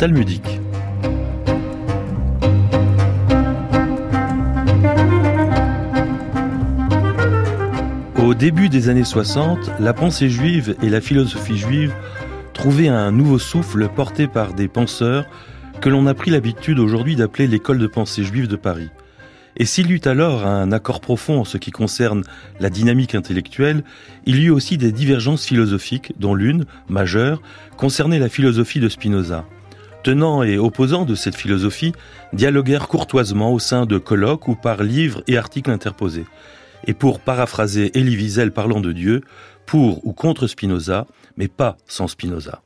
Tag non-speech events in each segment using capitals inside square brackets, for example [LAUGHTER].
talmudique. Au début des années 60, la pensée juive et la philosophie juive trouvaient un nouveau souffle porté par des penseurs que l'on a pris l'habitude aujourd'hui d'appeler l'école de pensée juive de Paris. Et s'il y eut alors un accord profond en ce qui concerne la dynamique intellectuelle, il y eut aussi des divergences philosophiques, dont l'une, majeure, concernait la philosophie de Spinoza. Tenants et opposants de cette philosophie dialoguèrent courtoisement au sein de colloques ou par livres et articles interposés. Et pour paraphraser Elie Wiesel parlant de Dieu, pour ou contre Spinoza, mais pas sans Spinoza.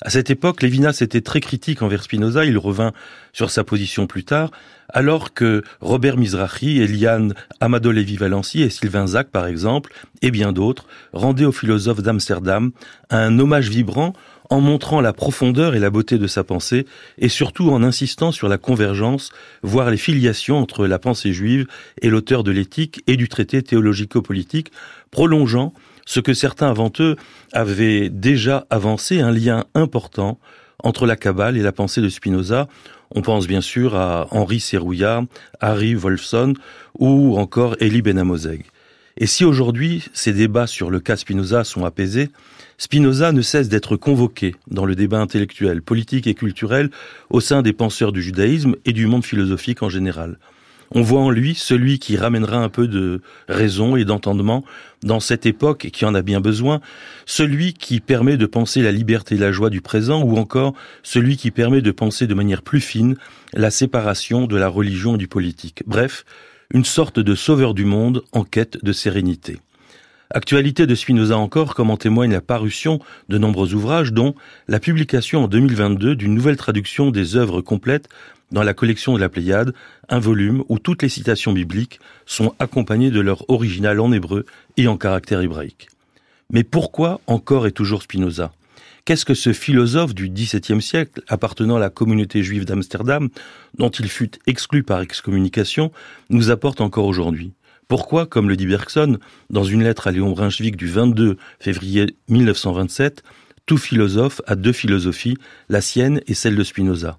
À cette époque, Lévinas était très critique envers Spinoza, il revint sur sa position plus tard, alors que Robert Mizrahi, Eliane Amado Lévy-Valency et Sylvain Zach, par exemple, et bien d'autres, rendaient au philosophe d'Amsterdam un hommage vibrant en montrant la profondeur et la beauté de sa pensée, et surtout en insistant sur la convergence, voire les filiations entre la pensée juive et l'auteur de l'éthique et du traité théologico-politique, prolongeant ce que certains avant eux avaient déjà avancé, un lien important entre la Kabbale et la pensée de Spinoza. On pense bien sûr à Henri Serrouillat, Harry Wolfson ou encore Elie Benamozeg. Et si aujourd'hui ces débats sur le cas Spinoza sont apaisés, Spinoza ne cesse d'être convoqué dans le débat intellectuel, politique et culturel au sein des penseurs du judaïsme et du monde philosophique en général. On voit en lui celui qui ramènera un peu de raison et d'entendement dans cette époque et qui en a bien besoin, celui qui permet de penser la liberté et la joie du présent ou encore celui qui permet de penser de manière plus fine la séparation de la religion et du politique. Bref, une sorte de sauveur du monde en quête de sérénité. Actualité de Spinoza encore, comme en témoigne la parution de nombreux ouvrages, dont la publication en 2022 d'une nouvelle traduction des œuvres complètes dans la collection de la Pléiade, un volume où toutes les citations bibliques sont accompagnées de leur original en hébreu et en caractère hébraïque. Mais pourquoi encore et toujours Spinoza? Qu'est-ce que ce philosophe du XVIIe siècle, appartenant à la communauté juive d'Amsterdam, dont il fut exclu par excommunication, nous apporte encore aujourd'hui? Pourquoi, comme le dit Bergson dans une lettre à Léon Brunswick du 22 février 1927, tout philosophe a deux philosophies, la sienne et celle de Spinoza.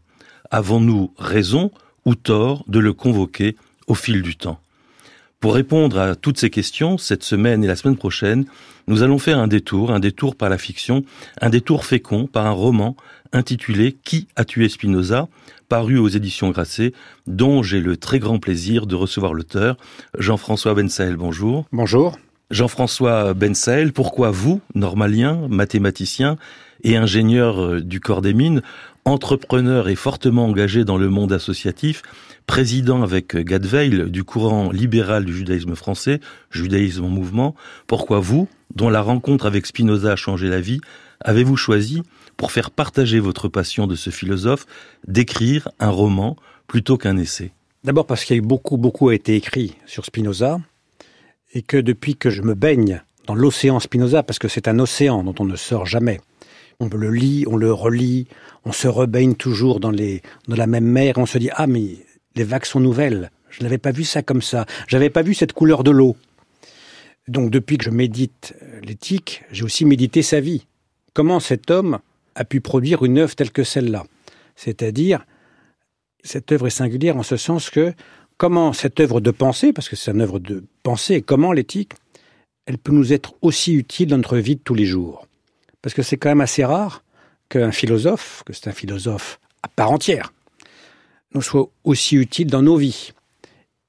Avons-nous raison ou tort de le convoquer au fil du temps? Pour répondre à toutes ces questions, cette semaine et la semaine prochaine, nous allons faire un détour, un détour par la fiction, un détour fécond par un roman intitulé Qui a tué Spinoza? Paru aux éditions Grasset, dont j'ai le très grand plaisir de recevoir l'auteur, Jean-François Bensaël. Bonjour. Bonjour. Jean-François Bensaël, pourquoi vous, normalien, mathématicien et ingénieur euh, du corps des mines, entrepreneur et fortement engagé dans le monde associatif, président avec Gadveil du courant libéral du judaïsme français, judaïsme en mouvement, pourquoi vous, dont la rencontre avec Spinoza a changé la vie, avez-vous choisi pour faire partager votre passion de ce philosophe, d'écrire un roman plutôt qu'un essai D'abord parce qu'il y a eu beaucoup, beaucoup a été écrit sur Spinoza, et que depuis que je me baigne dans l'océan Spinoza, parce que c'est un océan dont on ne sort jamais, on le lit, on le relit, on se rebaigne toujours dans, les, dans la même mer, on se dit ah mais les vagues sont nouvelles. Je n'avais pas vu ça comme ça. J'avais pas vu cette couleur de l'eau. Donc depuis que je médite l'éthique, j'ai aussi médité sa vie. Comment cet homme a pu produire une œuvre telle que celle-là. C'est-à-dire, cette œuvre est singulière en ce sens que comment cette œuvre de pensée, parce que c'est une œuvre de pensée, comment l'éthique, elle peut nous être aussi utile dans notre vie de tous les jours. Parce que c'est quand même assez rare qu'un philosophe, que c'est un philosophe à part entière, nous soit aussi utile dans nos vies.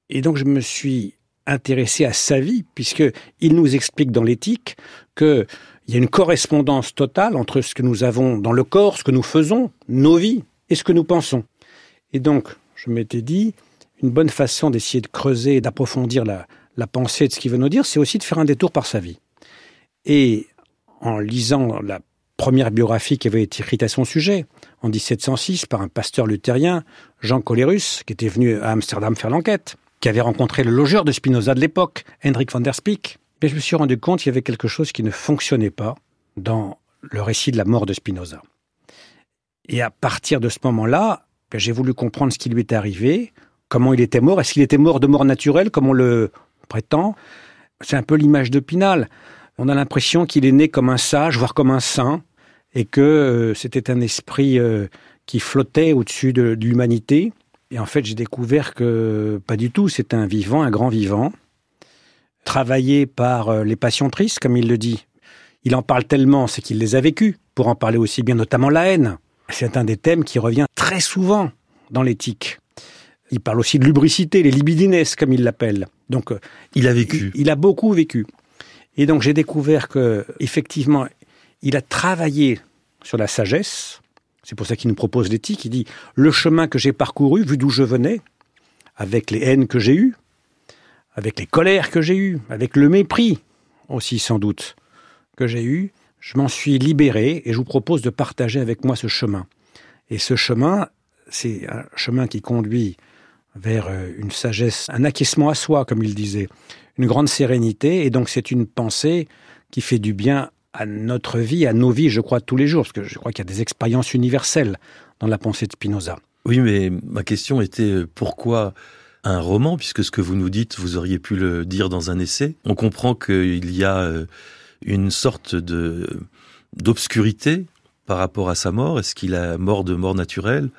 Et donc je me suis intéressé à sa vie, puisqu'il nous explique dans l'éthique que il y a une correspondance totale entre ce que nous avons dans le corps, ce que nous faisons, nos vies, et ce que nous pensons. Et donc, je m'étais dit, une bonne façon d'essayer de creuser et d'approfondir la, la pensée de ce qu'il veut nous dire, c'est aussi de faire un détour par sa vie. Et en lisant la première biographie qui avait été écrite à son sujet, en 1706, par un pasteur luthérien, Jean Colérus, qui était venu à Amsterdam faire l'enquête, qui avait rencontré le logeur de Spinoza de l'époque, Hendrik van der Spieck, mais je me suis rendu compte qu'il y avait quelque chose qui ne fonctionnait pas dans le récit de la mort de Spinoza. Et à partir de ce moment-là, ben, j'ai voulu comprendre ce qui lui était arrivé, comment il était mort, est-ce qu'il était mort de mort naturelle, comme on le prétend. C'est un peu l'image de Pinal. On a l'impression qu'il est né comme un sage, voire comme un saint, et que euh, c'était un esprit euh, qui flottait au-dessus de, de l'humanité. Et en fait, j'ai découvert que pas du tout, c'est un vivant, un grand vivant, travaillé par euh, les passions tristes, comme il le dit. Il en parle tellement, c'est qu'il les a vécues, pour en parler aussi bien, notamment la haine. C'est un des thèmes qui revient très souvent dans l'éthique. Il parle aussi de lubricité, les libidines, comme il l'appelle. Donc, euh, il a vécu. Il, il a beaucoup vécu. Et donc, j'ai découvert que, effectivement, il a travaillé sur la sagesse. C'est pour ça qu'il nous propose l'éthique. Il dit le chemin que j'ai parcouru, vu d'où je venais, avec les haines que j'ai eues, avec les colères que j'ai eues, avec le mépris aussi sans doute que j'ai eu, je m'en suis libéré et je vous propose de partager avec moi ce chemin. Et ce chemin, c'est un chemin qui conduit vers euh, une sagesse, un acquiescement à soi, comme il disait, une grande sérénité. Et donc c'est une pensée qui fait du bien à notre vie, à nos vies, je crois, tous les jours, parce que je crois qu'il y a des expériences universelles dans la pensée de Spinoza. Oui, mais ma question était euh, pourquoi un roman, puisque ce que vous nous dites, vous auriez pu le dire dans un essai. On comprend qu'il y a euh, une sorte de d'obscurité par rapport à sa mort. Est-ce qu'il a mort de mort naturelle?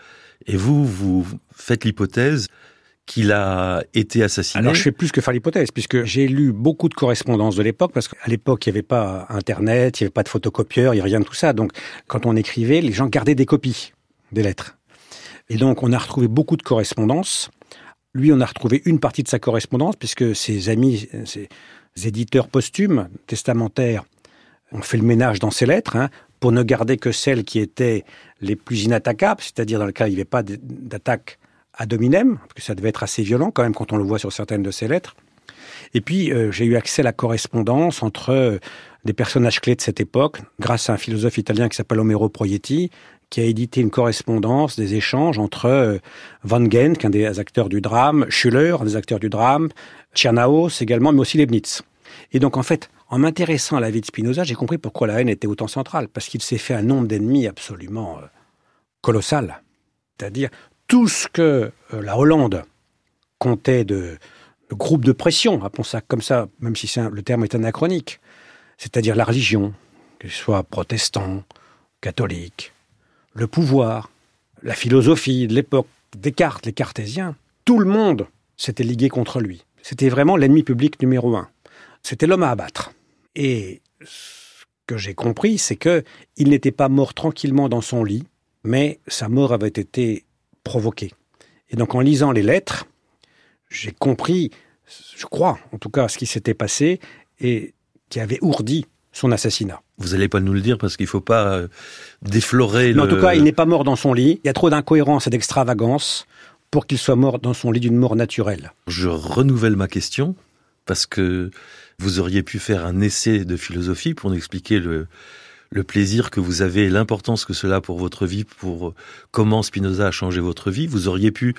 Et vous, vous faites l'hypothèse qu'il a été assassiné. Alors je fais plus que faire l'hypothèse, puisque j'ai lu beaucoup de correspondances de l'époque, parce qu'à l'époque, il n'y avait pas Internet, il n'y avait pas de photocopieur, il n'y avait rien de tout ça. Donc quand on écrivait, les gens gardaient des copies des lettres. Et donc on a retrouvé beaucoup de correspondances. Lui, on a retrouvé une partie de sa correspondance, puisque ses amis, ses éditeurs posthumes, testamentaires, ont fait le ménage dans ses lettres, hein, pour ne garder que celles qui étaient les plus inattaquables, c'est-à-dire dans le cas où il n'y avait pas d'attaque à dominem, parce que ça devait être assez violent quand même quand on le voit sur certaines de ses lettres. Et puis, euh, j'ai eu accès à la correspondance entre euh, des personnages clés de cette époque, grâce à un philosophe italien qui s'appelle Omero Proietti, qui a édité une correspondance, des échanges entre euh, Van Genk, un des acteurs du drame, Schuller, un des acteurs du drame, Tchernaos également, mais aussi Leibniz. Et donc, en fait, en m'intéressant à la vie de Spinoza, j'ai compris pourquoi la haine était autant centrale, parce qu'il s'est fait un nombre d'ennemis absolument euh, colossal. C'est-à-dire tout ce que euh, la Hollande comptait de, de groupes de pression, appelons ça comme ça, même si le terme est anachronique, c'est-à-dire la religion, que ce soit protestant, catholique, le pouvoir, la philosophie de l'époque, Descartes, les cartésiens, tout le monde s'était ligué contre lui. C'était vraiment l'ennemi public numéro un. C'était l'homme à abattre. Et ce que j'ai compris, c'est que il n'était pas mort tranquillement dans son lit, mais sa mort avait été provoquée. Et donc en lisant les lettres, j'ai compris, je crois en tout cas, ce qui s'était passé et qui avait ourdi son assassinat. Vous n'allez pas nous le dire parce qu'il ne faut pas euh, déflorer. Mais le... en tout cas, il n'est pas mort dans son lit. Il y a trop d'incohérence et d'extravagance pour qu'il soit mort dans son lit d'une mort naturelle. Je renouvelle ma question parce que vous auriez pu faire un essai de philosophie pour nous expliquer le, le plaisir que vous avez, l'importance que cela a pour votre vie, pour comment Spinoza a changé votre vie. Vous auriez pu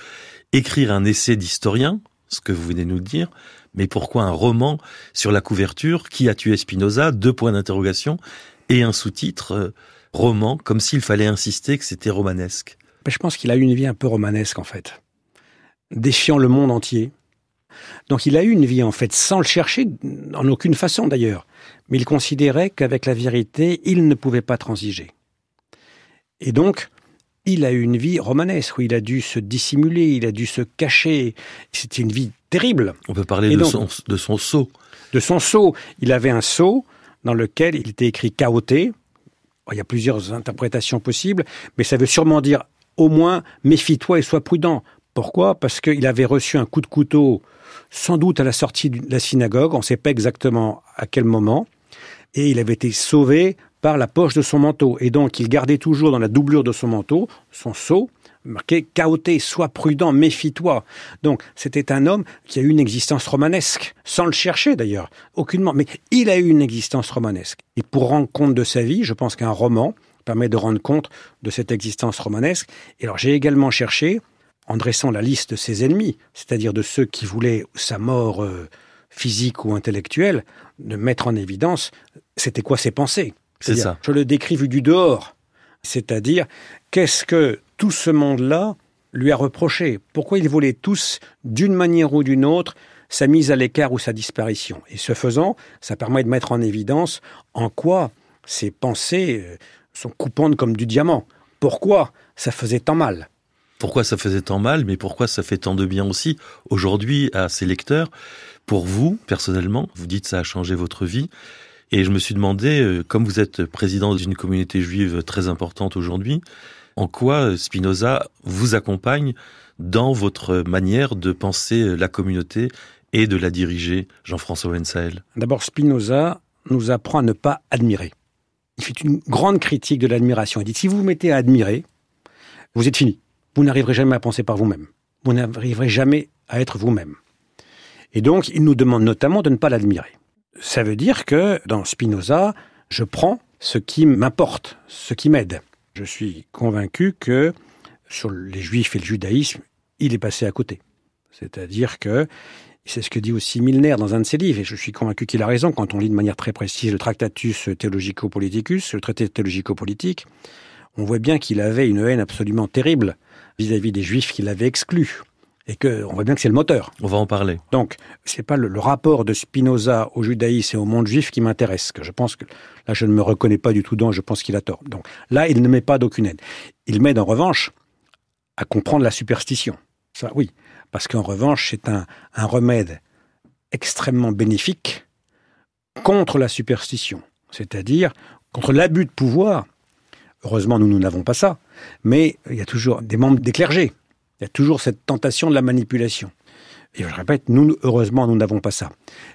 écrire un essai d'historien, ce que vous venez de nous dire, mais pourquoi un roman sur la couverture Qui a tué Spinoza Deux points d'interrogation et un sous-titre euh, roman, comme s'il fallait insister que c'était romanesque. Je pense qu'il a eu une vie un peu romanesque en fait, défiant le monde entier. Donc il a eu une vie en fait sans le chercher, en aucune façon d'ailleurs, mais il considérait qu'avec la vérité, il ne pouvait pas transiger. Et donc, il a eu une vie romanesque où il a dû se dissimuler, il a dû se cacher. C'était une vie terrible. On peut parler de, son, de son sceau. De son sceau. Il avait un sceau dans lequel il était écrit chaoté. Il y a plusieurs interprétations possibles, mais ça veut sûrement dire au moins méfie-toi et sois prudent. Pourquoi? Parce qu'il avait reçu un coup de couteau, sans doute à la sortie de la synagogue, on ne sait pas exactement à quel moment, et il avait été sauvé par la poche de son manteau. Et donc, il gardait toujours dans la doublure de son manteau son sceau, marqué Chaoté, sois prudent, méfie-toi. Donc, c'était un homme qui a eu une existence romanesque, sans le chercher d'ailleurs, aucunement. Mais il a eu une existence romanesque. Et pour rendre compte de sa vie, je pense qu'un roman permet de rendre compte de cette existence romanesque. Et alors, j'ai également cherché, en dressant la liste de ses ennemis, c'est-à-dire de ceux qui voulaient sa mort euh, physique ou intellectuelle, de mettre en évidence c'était quoi ses pensées? C'est ça. Je le décris vu du dehors. C'est-à-dire, qu'est-ce que tout ce monde-là lui a reproché? Pourquoi ils voulaient tous, d'une manière ou d'une autre, sa mise à l'écart ou sa disparition? Et ce faisant, ça permet de mettre en évidence en quoi ces pensées euh, sont coupantes comme du diamant. Pourquoi ça faisait tant mal? Pourquoi ça faisait tant mal, mais pourquoi ça fait tant de bien aussi aujourd'hui à ses lecteurs? Pour vous, personnellement, vous dites ça a changé votre vie. Et je me suis demandé, euh, comme vous êtes président d'une communauté juive très importante aujourd'hui, en quoi Spinoza vous accompagne dans votre manière de penser la communauté et de la diriger, Jean-François Wensael D'abord, Spinoza nous apprend à ne pas admirer. Il fait une grande critique de l'admiration. Il dit, si vous vous mettez à admirer, vous êtes fini. Vous n'arriverez jamais à penser par vous-même. Vous n'arriverez jamais à être vous-même. Et donc, il nous demande notamment de ne pas l'admirer. Ça veut dire que dans Spinoza, je prends ce qui m'importe, ce qui m'aide. Je suis convaincu que sur les juifs et le judaïsme, il est passé à côté. C'est-à-dire que c'est ce que dit aussi Milner dans un de ses livres, et je suis convaincu qu'il a raison quand on lit de manière très précise le Tractatus Theologico-Politicus, le traité théologico-politique, on voit bien qu'il avait une haine absolument terrible vis-à-vis des juifs qu'il avait exclus. Et que, on voit bien que c'est le moteur. On va en parler. Donc, c'est pas le, le, rapport de Spinoza au judaïsme et au monde juif qui m'intéresse. Que je pense que, là, je ne me reconnais pas du tout dans, je pense qu'il a tort. Donc, là, il ne met pas d'aucune haine. Il m'aide, en revanche, à comprendre la superstition. Ça, oui parce qu'en revanche, c'est un, un, remède extrêmement bénéfique contre la superstition, c'est-à-dire contre l'abus de pouvoir. Heureusement, nous, nous n'avons pas ça, mais il y a toujours des membres des clergés. Il y a toujours cette tentation de la manipulation. Et je répète, nous, heureusement, nous n'avons pas ça.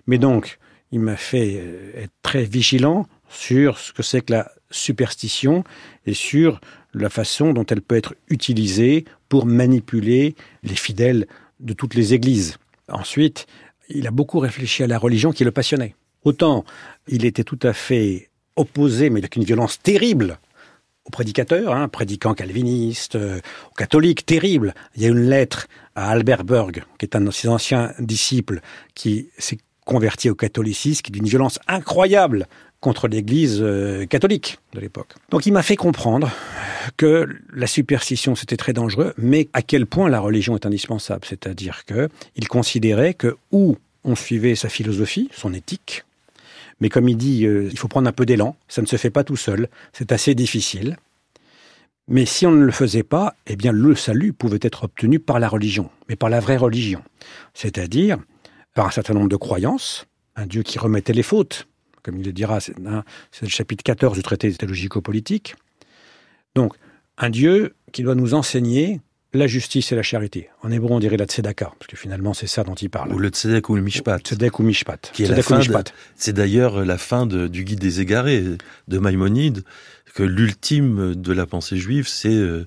Mais donc, il m'a fait euh, être très vigilant sur ce que c'est que la superstition et sur la façon dont elle peut être utilisée pour manipuler les fidèles de toutes les églises. Ensuite, il a beaucoup réfléchi à la religion qui le passionnait. Autant il était tout à fait opposé, mais avec une violence terrible, aux prédicateurs, hein, prédicants calvinistes, euh, aux catholiques, terrible. Il y a une lettre à Albert Berg, qui est un de ses anciens disciples, qui s'est converti au catholicisme, qui est d'une violence incroyable contre l'Église euh, catholique de l'époque. Donc il m'a fait comprendre que la superstition c'était très dangereux, mais à quel point la religion est indispensable. C'est-à-dire que il considérait que où on suivait sa philosophie, son éthique, mais comme il dit, euh, il faut prendre un peu d'élan, ça ne se fait pas tout seul, c'est assez difficile. Mais si on ne le faisait pas, eh bien le salut pouvait être obtenu par la religion, mais par la vraie religion, c'est-à-dire par un certain nombre de croyances, un Dieu qui remettait les fautes, comme il le dira, c'est le chapitre 14 du traité théologico-politique. Donc, un Dieu qui doit nous enseigner la justice et la charité. En hébreu, on dirait la tzedaka, parce que finalement, c'est ça dont il parle. Ou le tzedek ou le mishpat. Tzedek ou mishpat. Qui est la fin c'est d'ailleurs la fin de, du guide des égarés de Maïmonide, que l'ultime de la pensée juive, c'est euh,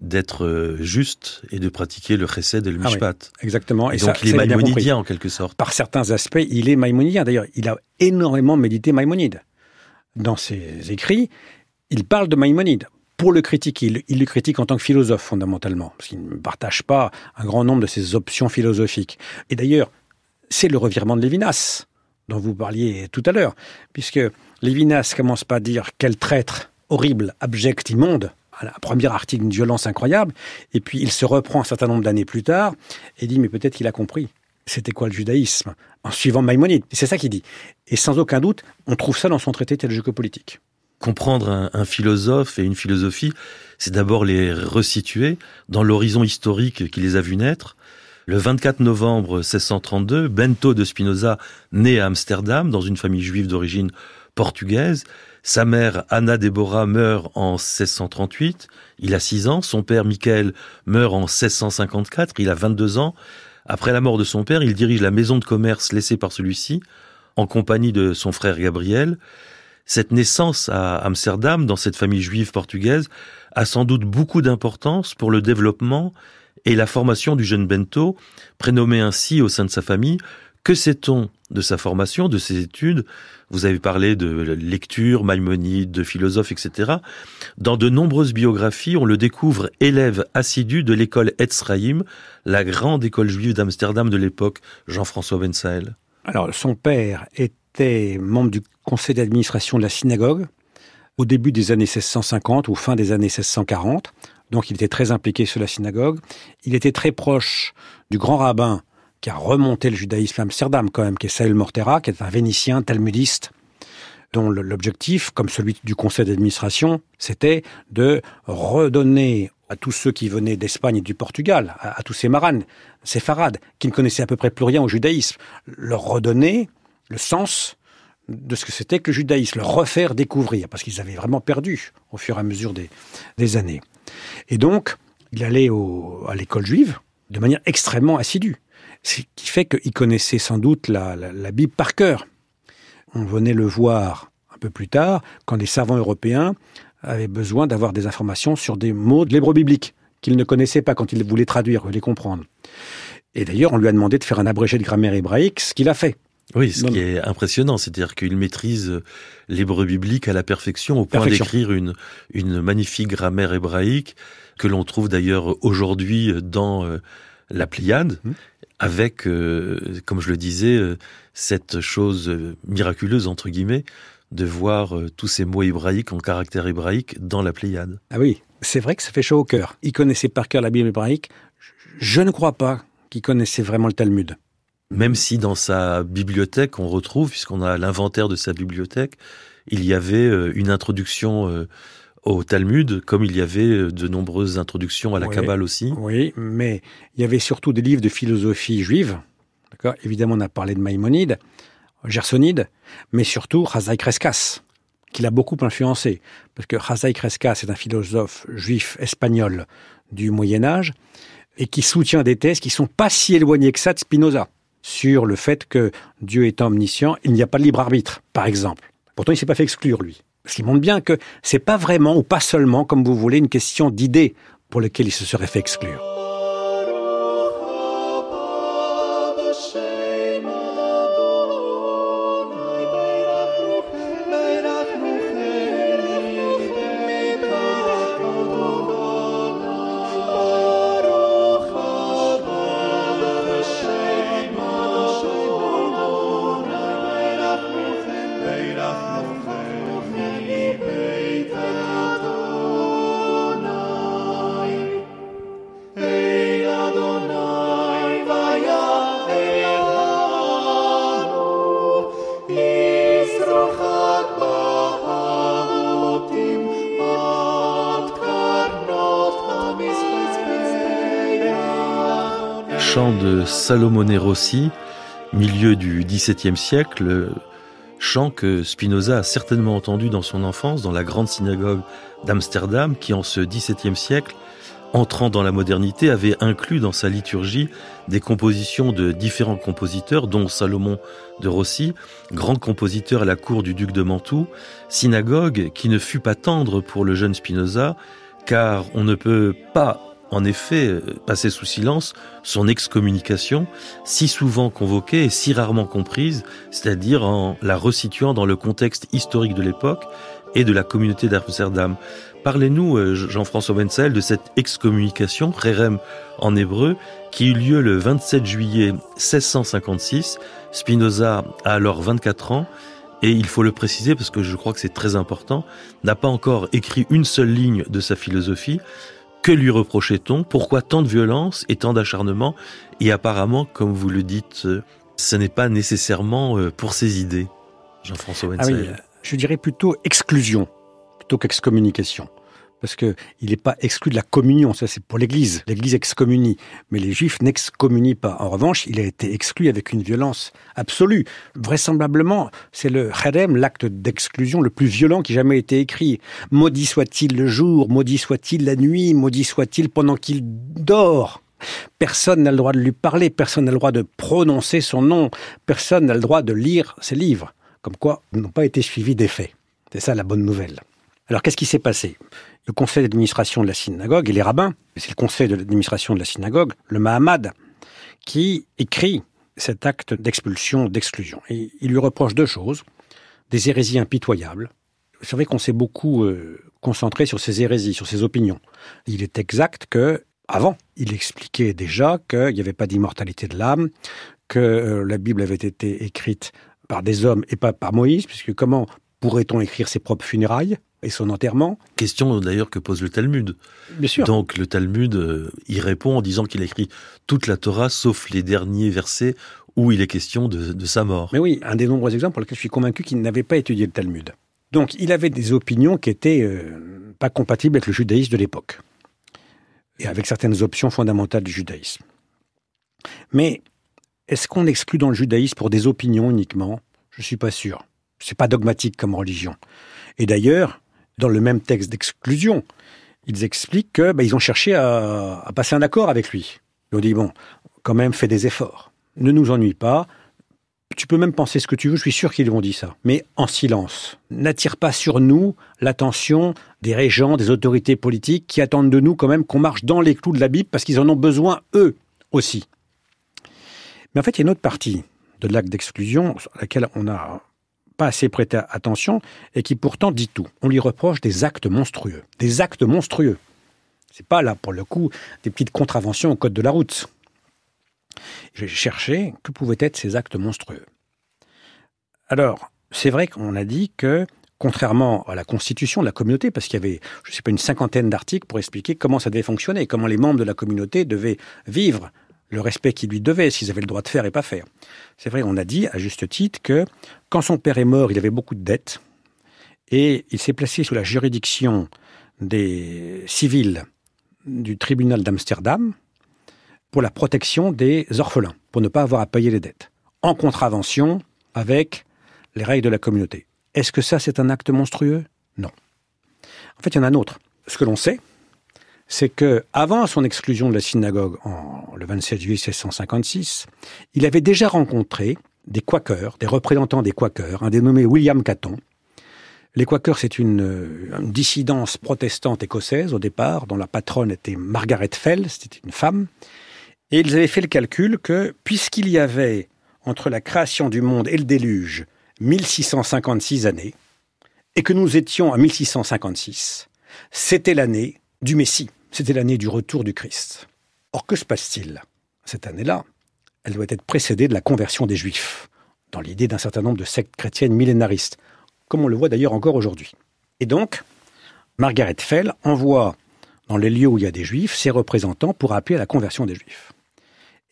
d'être euh, juste et de pratiquer le chesed et le mishpat. Ah oui, exactement. Et, donc il est maïmonidien en quelque sorte. Par certains aspects, il est maïmonidien. D'ailleurs, il a énormément médité Maïmonide. Dans ses écrits, il parle de Maïmonide. Pour le critiquer, il, le critique en tant que philosophe fondamentalement, parce qu'il ne partage pas un grand nombre de ses options philosophiques. Et d'ailleurs, c'est le revirement de Lévinas, dont vous parliez tout à l'heure, puisque Lévinas commence par dire quel traître horrible, abject, immonde, un premier article d'une violence incroyable, et puis il se reprend un certain nombre d'années plus tard et dit mais peut-être qu'il a compris. C'était quoi le judaïsme En suivant Maïmonide. C'est ça qu'il dit. Et sans aucun doute, on trouve ça dans son traité théologico-politique. Comprendre un, philosophe et une philosophie, c'est d'abord les resituer dans l'horizon historique qui les a vus naître. Le 24 novembre 1632, Bento de Spinoza naît à Amsterdam dans une famille juive d'origine portugaise. Sa mère, Anna Deborah, meurt en 1638. Il a 6 ans. Son père, Michael, meurt en 1654. Il a 22 ans. Après la mort de son père, il dirige la maison de commerce laissée par celui-ci, en compagnie de son frère Gabriel. Cette naissance à Amsterdam, dans cette famille juive portugaise, a sans doute beaucoup d'importance pour le développement et la formation du jeune Bento, prénommé ainsi au sein de sa famille, que sait-on de sa formation, de ses études? Vous avez parlé de lecture, Maïmonide, de philosophe, etc. Dans de nombreuses biographies, on le découvre élève assidu de l'école Etzraïm, la grande école juive d'Amsterdam de l'époque, Jean-François Bensael. Alors, son père était membre du conseil d'administration de la synagogue au début des années 1650 ou fin des années 1640. Donc, il était très impliqué sur la synagogue. Il était très proche du grand rabbin qui a remonté le judaïsme à Amsterdam quand même, qui est Saël Mortera, qui est un vénitien talmudiste, dont l'objectif, comme celui du conseil d'administration, c'était de redonner à tous ceux qui venaient d'Espagne et du Portugal, à, tous ces maranes, ces farades, qui ne connaissaient à peu près plus rien au judaïsme, leur redonner le sens de ce que c'était que le judaïsme, leur refaire découvrir, parce qu'ils avaient vraiment perdu au fur et à mesure des, années. Et donc, il allait à l'école juive de manière extrêmement assidue, ce qui fait qu'il connaissait sans doute la, Bible par cœur. On venait le voir un peu plus tard, quand des savants européens avaient besoin d'avoir des informations sur des mots de l'hébreu biblique qu'il ne connaissait pas quand il voulait traduire, les comprendre. Et d'ailleurs, on lui a demandé de faire un abrégé de grammaire hébraïque, ce qu'il a fait. Oui, ce qui est impressionnant, c'est-à-dire qu'il maîtrise l'hébreu biblique à la perfection, au point d'écrire une, une magnifique grammaire hébraïque que l'on trouve d'ailleurs aujourd'hui dans euh, la Pléiade, hum. avec, euh, comme je le disais, euh, cette chose miraculeuse, entre guillemets, de voir tous ces mots hébraïques en caractère hébraïque dans la Pléiade. Ah oui, c'est vrai que ça fait chaud au cœur. Il connaissait par cœur la Bible hébraïque. Je ne crois pas qu'il connaissait vraiment le Talmud. Même si dans sa bibliothèque, on retrouve, puisqu'on a l'inventaire de sa bibliothèque, il y avait euh, une introduction euh, au Talmud, comme il y avait euh, de nombreuses introductions à la Kabbale aussi. Oui, mais il y avait surtout des livres de philosophie juive. Évidemment, on a parlé de Maïmonide, Gersonide, mais surtout Razai Kreskas, qui l'a beaucoup influencé. Parce que Razai Kreskas est un philosophe juif espagnol du Moyen Âge et qui soutient des thèses qui sont pas si éloignées que ça de Spinoza sur le fait que Dieu est omniscient, il n'y a pas de libre arbitre, par exemple. Pourtant, il s'est pas fait exclure, lui. Ce qui montre bien que c'est pas vraiment, ou pas seulement, comme vous voulez, une question d'idée pour laquelle il se serait fait exclure. Salomone Rossi, milieu du XVIIe siècle, chant que Spinoza a certainement entendu dans son enfance dans la grande synagogue d'Amsterdam, qui en ce XVIIe siècle, entrant dans la modernité, avait inclus dans sa liturgie des compositions de différents compositeurs, dont Salomon de Rossi, grand compositeur à la cour du duc de Mantoue, synagogue qui ne fut pas tendre pour le jeune Spinoza, car on ne peut pas en effet euh, passer sous silence son excommunication, si souvent convoquée et si rarement comprise, c'est-à-dire en la resituant dans le contexte historique de l'époque et de la communauté d'Amsterdam. Parlez-nous, euh, Jean-François Wenzel, de cette excommunication, Rerem en hébreu, qui eut lieu le 27 juillet 1656. Spinoza a alors 24 ans et il faut le préciser parce que je crois que c'est très important, n'a pas encore écrit une seule ligne de sa philosophie, que lui reprochait-on? Pourquoi tant de violence et tant d'acharnement? Et apparemment, comme vous le dites, euh, ce n'est pas nécessairement euh, pour ses idées. Jean-François Wenzel. Ah oui, je dirais plutôt exclusion plutôt qu'excommunication parce qu'il n'est pas exclu de la communion, ça c'est pour l'Église. L'Église excommunie, mais les Juifs n'excommunient pas. En revanche, il a été exclu avec une violence absolue. Vraisemblablement, c'est le harem, l'acte d'exclusion le plus violent qui jamais été écrit. Maudit soit-il le jour, maudit soit-il la nuit, maudit soit-il pendant qu'il dort. Personne n'a le droit de lui parler, personne n'a le droit de prononcer son nom, personne n'a le droit de lire ses livres. Comme quoi, ils n'ont pas été suivis des faits. C'est ça la bonne nouvelle. Alors qu'est-ce qui s'est passé? Le conseil d'administration de la synagogue et les rabbins, c'est le conseil d'administration de la synagogue, le Mahamad, qui écrit cet acte d'expulsion, d'exclusion. Et il lui reproche deux choses, des hérésies impitoyables. C'est vrai qu'on s'est beaucoup euh, concentré sur ces hérésies, sur ces opinions. Il est exact que, avant, il expliquait déjà qu'il n'y avait pas d'immortalité de l'âme, que euh, la Bible avait été écrite par des hommes et pas par Moïse, puisque comment pourrait-on écrire ses propres funérailles? Et son enterrement. Question d'ailleurs que pose le Talmud. Bien sûr. Donc le Talmud euh, y répond en disant qu'il a écrit toute la Torah sauf les derniers versets où il est question de, sa mort. Mais oui, un des nombreux exemples pour lesquels je suis convaincu qu'il n'avait pas étudié le Talmud. Donc il avait des opinions qui étaient euh, pas compatibles avec le judaïsme de l'époque. et avec certaines options fondamentales du judaïsme. Mais est-ce qu'on exclut dans le judaïsme pour des opinions uniquement? Je ne suis pas sûr. C'est pas dogmatique comme religion. Et d'ailleurs, dans le même texte d'exclusion, ils expliquent que bah, ils ont cherché à, passer un accord avec lui. Ils ont dit bon, quand même, fais des efforts. Ne nous ennuie pas. Tu peux même penser ce que tu veux, je suis sûr qu'ils vont dire ça. Mais en silence. N'attire pas sur nous l'attention des régents, des autorités politiques qui attendent de nous quand même qu'on marche dans les clous de la Bible parce qu'ils en ont besoin eux aussi. Mais en fait, il y a une autre partie de l'acte d'exclusion à laquelle on n'a pas assez prêté attention et qui pourtant dit tout. On lui reproche des actes monstrueux. Des actes monstrueux. C'est pas là, pour le coup, des petites contraventions au code de la route. J'ai cherché que pouvaient être ces actes monstrueux. Alors, c'est vrai qu'on a dit que, contrairement à la constitution de la communauté, parce qu'il y avait, je ne sais pas, une cinquantaine d'articles pour expliquer comment ça devait fonctionner, comment les membres de la communauté devaient vivre le respect qu'ils lui devaient, s'ils avaient le droit de faire et pas faire. C'est vrai, on a dit, à juste titre, que quand son père est mort, il avait beaucoup de dettes, et il s'est placé sous la juridiction des civils du tribunal d'Amsterdam pour la protection des orphelins, pour ne pas avoir à payer les dettes, en contravention avec les règles de la communauté. Est-ce que ça, c'est un acte monstrueux? Non. En fait, il y en a un autre. Ce que l'on sait, c'est que avant son exclusion de la synagogue en, le 27 juillet 1656, il avait déjà rencontré des Quakers, des représentants des Quakers, un dénommé William Caton. Les Quakers, c'est une, une, dissidence protestante écossaise au départ, dont la patronne était Margaret Fell, c'était une femme. Et ils avaient fait le calcul que, puisqu'il y avait, entre la création du monde et le déluge, 1656 années, et que nous étions à 1656, c'était l'année du Messie. C'était l'année du retour du Christ. Or, que se passe-t-il? Cette année-là, elle doit être précédée de la conversion des Juifs, dans l'idée d'un certain nombre de sectes chrétiennes millénaristes, comme on le voit d'ailleurs encore aujourd'hui. Et donc, Margaret Fell envoie dans les lieux où il y a des Juifs ses représentants pour appeler à la conversion des Juifs.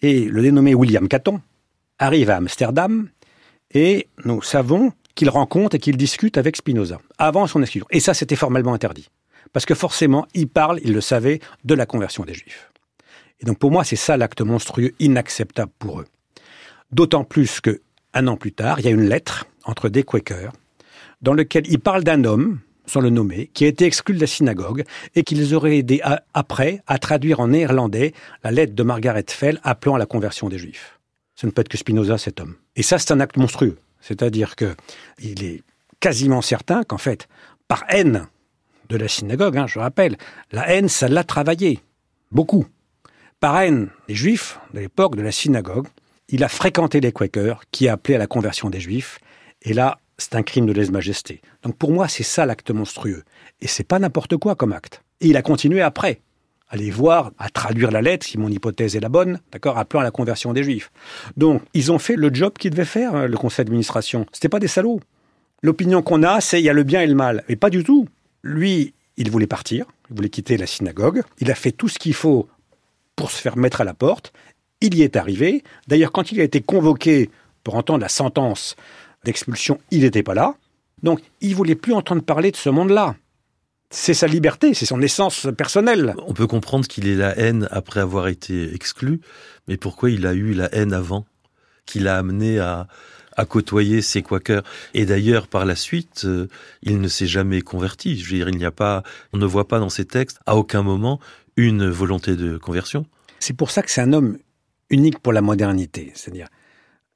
Et le dénommé William Caton arrive à Amsterdam et nous savons qu'il rencontre et qu'il discute avec Spinoza avant son exclusion. Et ça, c'était formellement interdit. Parce que forcément, il parle, il le savait, de la conversion des Juifs. Et donc pour moi, c'est ça l'acte monstrueux, inacceptable pour eux. D'autant plus que, un an plus tard, il y a une lettre entre des Quakers dans lequel ils parlent d'un homme, sans le nommer, qui a été exclu de la synagogue et qu'ils auraient aidé après à traduire en néerlandais la lettre de Margaret Fell appelant à la conversion des Juifs. Ce ne peut être que Spinoza, cet homme. Et ça, c'est un acte monstrueux. C'est-à-dire que il est quasiment certain qu'en fait, par haine de la synagogue, hein, je rappelle. La haine, ça l'a travaillé. Beaucoup. Par haine des Juifs de l'époque de la synagogue, il a fréquenté les Quakers qui appelaient à la conversion des Juifs. Et là, c'est un crime de lèse-majesté. Donc pour moi, c'est ça l'acte monstrueux. Et c'est pas n'importe quoi comme acte. Et il a continué après. à les voir, à traduire la lettre, si mon hypothèse est la bonne, d'accord, appelant à la conversion des Juifs. Donc, ils ont fait le job qu'ils devaient faire, hein, le conseil d'administration. C'était pas des salauds. L'opinion qu'on a, c'est il y a le bien et le mal. Et pas du tout. Lui, il voulait partir, il voulait quitter la synagogue. Il a fait tout ce qu'il faut pour se faire mettre à la porte. Il y est arrivé. D'ailleurs, quand il a été convoqué pour entendre la sentence d'expulsion, il n'était pas là. Donc, il voulait plus entendre parler de ce monde-là. C'est sa liberté, c'est son essence personnelle. On peut comprendre qu'il ait la haine après avoir été exclu, mais pourquoi il a eu la haine avant Qui l'a amené à, à côtoyer ces quakers. Et d'ailleurs, par la suite, euh, il ne s'est jamais converti. Je veux dire, il n'y a pas, on ne voit pas dans ses textes, à aucun moment, une volonté de conversion. C'est pour ça que c'est un homme unique pour la modernité. C'est-à-dire,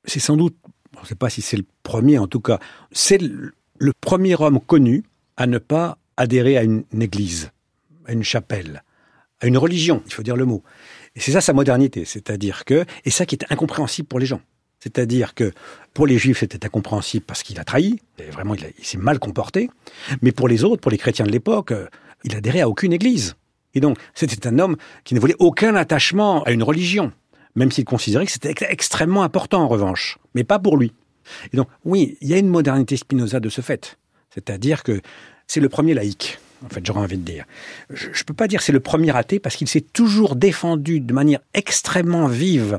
c'est sans doute, je ne sais pas si c'est le premier en tout cas, c'est le premier homme connu à ne pas adhérer à une église, à une chapelle, à une religion, il faut dire le mot. Et c'est ça sa modernité, c'est-à-dire que, et ça qui est incompréhensible pour les gens. C'est-à-dire que pour les juifs, c'était incompréhensible parce qu'il a trahi, et vraiment il, s'est mal comporté, mais pour les autres, pour les chrétiens de l'époque, euh, il adhérait à aucune église. Et donc, c'était un homme qui ne voulait aucun attachement à une religion, même s'il considérait que c'était extrêmement important en revanche, mais pas pour lui. Et donc, oui, il y a une modernité Spinoza de ce fait. C'est-à-dire que c'est le premier laïc, en fait, j'aurais envie de dire. Je ne peux pas dire c'est le premier athée parce qu'il s'est toujours défendu de manière extrêmement vive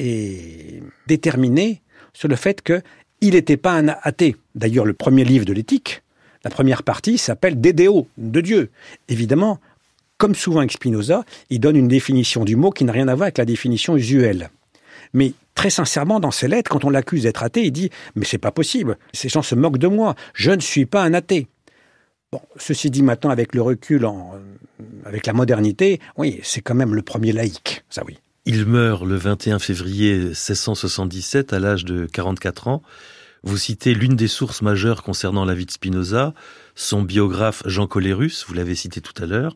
et déterminé sur le fait qu'il n'était pas un athée. D'ailleurs, le premier livre de l'éthique, la première partie s'appelle Dédéo, de Dieu. Évidemment, comme souvent avec Spinoza, il donne une définition du mot qui n'a rien à voir avec la définition usuelle. Mais très sincèrement, dans ses lettres, quand on l'accuse d'être athée, il dit Mais c'est pas possible, ces gens se moquent de moi, je ne suis pas un athée. Bon, ceci dit maintenant avec le recul, avec la modernité, oui, c'est quand même le premier laïc, ça oui. Il meurt le 21 février 1677 à l'âge de 44 ans. Vous citez l'une des sources majeures concernant la vie de Spinoza, son biographe Jean Colérus, vous l'avez cité tout à l'heure,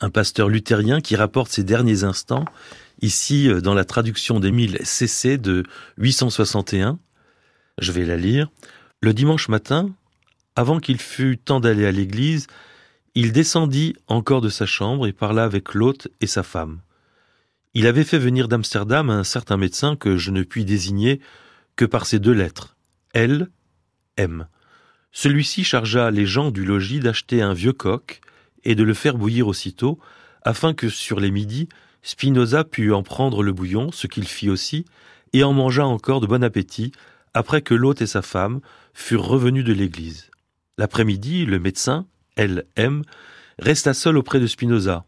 un pasteur luthérien qui rapporte ses derniers instants, ici euh, dans la traduction d'Émile Cessé de 861. Je vais la lire. Le dimanche matin, avant qu'il fût temps d'aller à l'église, il descendit encore de sa chambre et parla avec l'hôte et sa femme. Il avait fait venir d'Amsterdam un certain médecin que je ne puis désigner que par ces deux lettres, L, M. Celui-ci chargea les gens du logis d'acheter un vieux coq et de le faire bouillir aussitôt, afin que sur les midis, Spinoza pût en prendre le bouillon, ce qu'il fit aussi, et en mangea encore de bon appétit, après que l'hôte et sa femme furent revenus de l'église. L'après-midi, le médecin, L.M., resta seul auprès de Spinoza,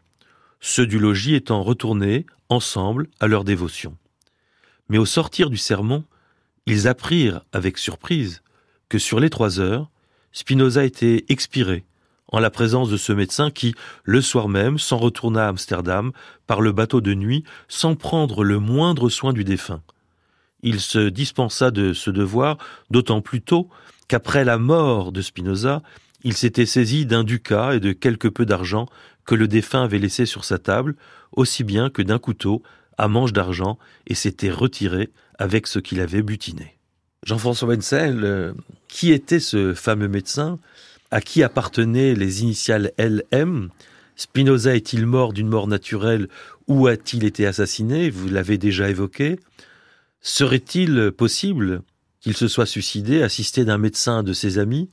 ceux du logis étant retournés, ensemble, à leur dévotion. Mais au sortir du sermon, ils apprirent avec surprise que sur les trois heures, Spinoza était expiré, en la présence de ce médecin qui, le soir même, s'en retourna à Amsterdam par le bateau de nuit sans prendre le moindre soin du défunt. Il se dispensa de ce devoir d'autant plus tôt qu'après la mort de Spinoza, il s'était saisi d'un ducat et de quelque peu d'argent que le défunt avait laissé sur sa table, aussi bien que d'un couteau à manche d'argent, et s'était retiré avec ce qu'il avait butiné. Jean-François Wenzel, euh, qui était ce fameux médecin à qui appartenaient les initiales LM Spinoza est-il mort d'une mort naturelle ou a-t-il été assassiné Vous l'avez déjà évoqué. Serait-il possible qu'il se soit suicidé assisté d'un médecin de ses amis?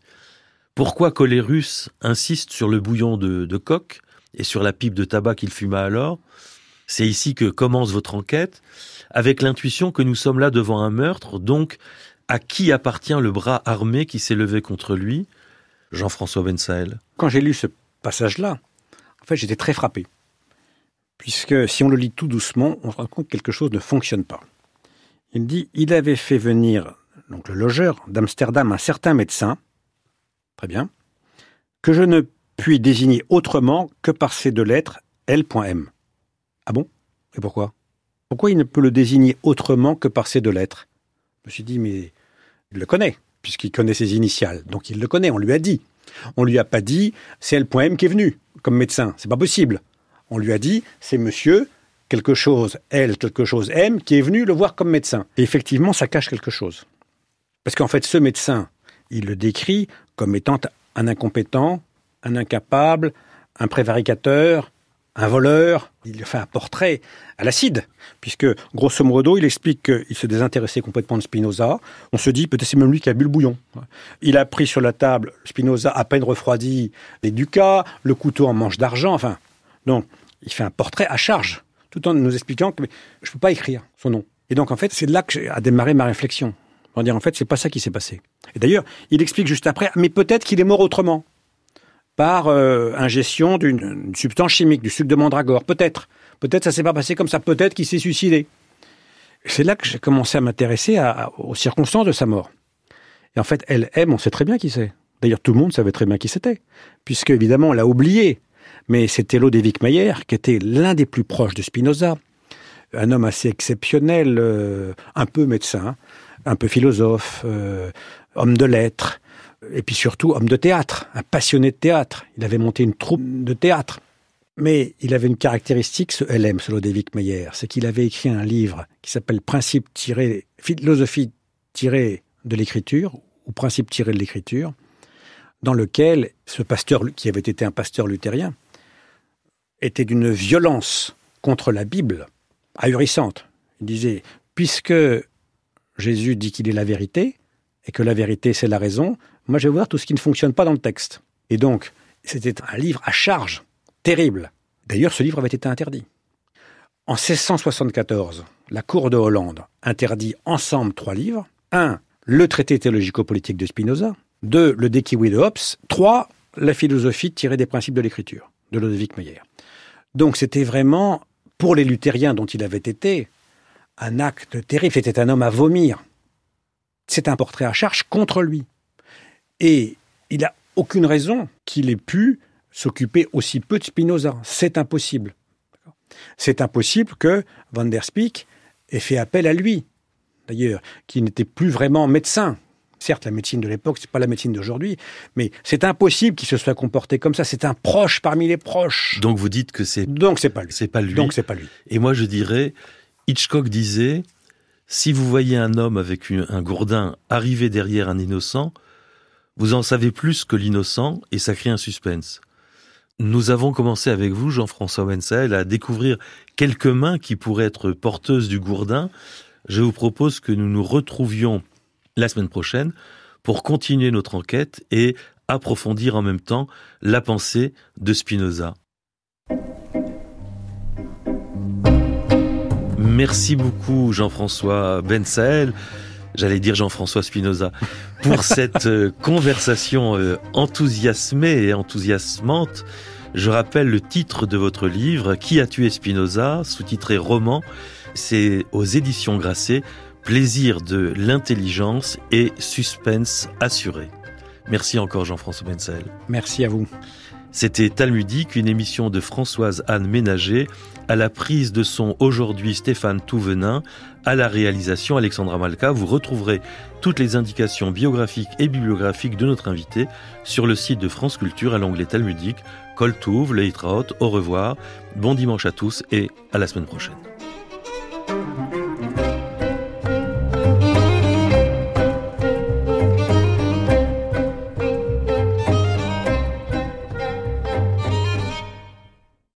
Pourquoi Colérus insiste sur le bouillon de, de coq? Et sur la pipe de tabac qu'il fuma alors C'est ici que commence votre enquête, avec l'intuition que nous sommes là devant un meurtre, donc à qui appartient le bras armé qui s'est levé contre lui? Jean-François Bensael Quand j'ai lu ce passage-là, en fait, j'étais très frappé. Puisque si on le lit tout doucement, on se rend compte que quelque chose ne fonctionne pas. Il dit il avait fait venir donc le logeur d'Amsterdam un certain médecin, très bien, que je ne puis désigner autrement que par ces deux lettres L.M. Ah bon? Et pourquoi? Pourquoi il ne peut le désigner autrement que par ces deux lettres? Je me suis dit mais il le connaît puisqu'il connaît ses initiales. Donc il le connaît, on lui a dit. On lui a pas dit c'est L.M. qui est venu comme médecin, c'est pas possible. On lui a dit c'est monsieur quelque chose L quelque chose M qui est venu le voir comme médecin. Et effectivement, ça cache quelque chose. Parce qu'en fait, ce médecin, il le décrit comme étant un incompétent, un incapable, un prévaricateur, un voleur, il fait un portrait à l'acide, puisque grosso modo, il explique qu'il se désintéressait complètement de Spinoza. On se dit, peut-être c'est même lui qui a bu le bouillon. Il a pris sur la table, Spinoza à peine refroidi, les ducats, le couteau en manche d'argent, enfin. Donc, il fait un portrait à charge, tout en nous expliquant que je ne peux pas écrire son nom. Et donc, en fait, c'est là que a démarré ma réflexion. On dire, en fait, c'est pas ça qui s'est passé. Et d'ailleurs, il explique juste après, mais peut-être qu'il est mort autrement par euh, ingestion d'une substance chimique, du sucre de mandragore. Peut-être. Peut-être ça s'est pas passé comme ça. Peut-être qu'il s'est suicidé. C'est là que j'ai commencé à m'intéresser aux circonstances de sa mort. Et en fait, aime, on sait très bien qui c'est. D'ailleurs, tout le monde savait très bien qui c'était, puisque évidemment, on l'a oublié. Mais c'était Lodewijk Mayer, qui était l'un des plus proches de Spinoza, un homme assez exceptionnel, euh, un peu médecin, un peu philosophe, euh, homme de lettres, et puis surtout homme de théâtre, un passionné de théâtre. Il avait monté une troupe de théâtre. Mais il avait une caractéristique, ce LM, ce Lodewijk Meyer, c'est qu'il avait écrit un livre qui s'appelle Principe tiré, philosophie tirée de l'écriture, ou Principe tiré de l'écriture, dans lequel ce pasteur, qui avait été un pasteur luthérien, était d'une violence contre la Bible ahurissante. Il disait, puisque Jésus dit qu'il est la vérité, et que la vérité c'est la raison, moi, je vais voir tout ce qui ne fonctionne pas dans le texte. Et donc, c'était un livre à charge, terrible. D'ailleurs, ce livre avait été interdit. En 1674, la Cour de Hollande interdit ensemble trois livres. Un, le traité théologico-politique de Spinoza. Deux, le Dékiwi de Hobbes. Trois, la philosophie tirée des principes de l'écriture, de Lodewijk Meyer. Donc c'était vraiment, pour les luthériens dont il avait été, un acte terrible. C'était un homme à vomir. C'est un portrait à charge contre lui. Et il n'a aucune raison qu'il ait pu s'occuper aussi peu de Spinoza. C'est impossible. C'est impossible que Van der Spieck ait fait appel à lui, d'ailleurs, qui n'était plus vraiment médecin. Certes, la médecine de l'époque, c'est pas la médecine d'aujourd'hui, mais c'est impossible qu'il se soit comporté comme ça. C'est un proche parmi les proches. Donc vous dites que c'est donc c'est pas lui. C'est pas lui. Donc c'est pas lui. Et moi je dirais, Hitchcock disait, si vous voyez un homme avec un gourdin arriver derrière un innocent, vous en savez plus que l'innocent et ça crée un suspense. Nous avons commencé avec vous, Jean-François Wenzel, à découvrir quelques mains qui pourraient être porteuses du gourdin. Je vous propose que nous nous retrouvions la semaine prochaine pour continuer notre enquête et approfondir en même temps la pensée de Spinoza. Merci beaucoup Jean-François Bensael, j'allais dire Jean-François Spinoza, pour [LAUGHS] cette euh, conversation euh, enthousiasmée et enthousiasmante. Je rappelle le titre de votre livre, Qui a tué Spinoza, sous-titré Roman. C'est aux éditions Grasset, Plaisir de l'intelligence et suspense assuré. Merci encore Jean-François Bensael. Merci à vous. C'était Talmudique, une émission de Françoise Anne Ménager, à la prise de son aujourd'hui Stéphane Touvenin, à la réalisation Alexandra Malka. Vous retrouverez toutes les indications biographiques et bibliographiques de notre invité sur le site de France Culture à l'onglet Talmudique. Coltouve, Leitraut, au revoir, bon dimanche à tous et à la semaine prochaine.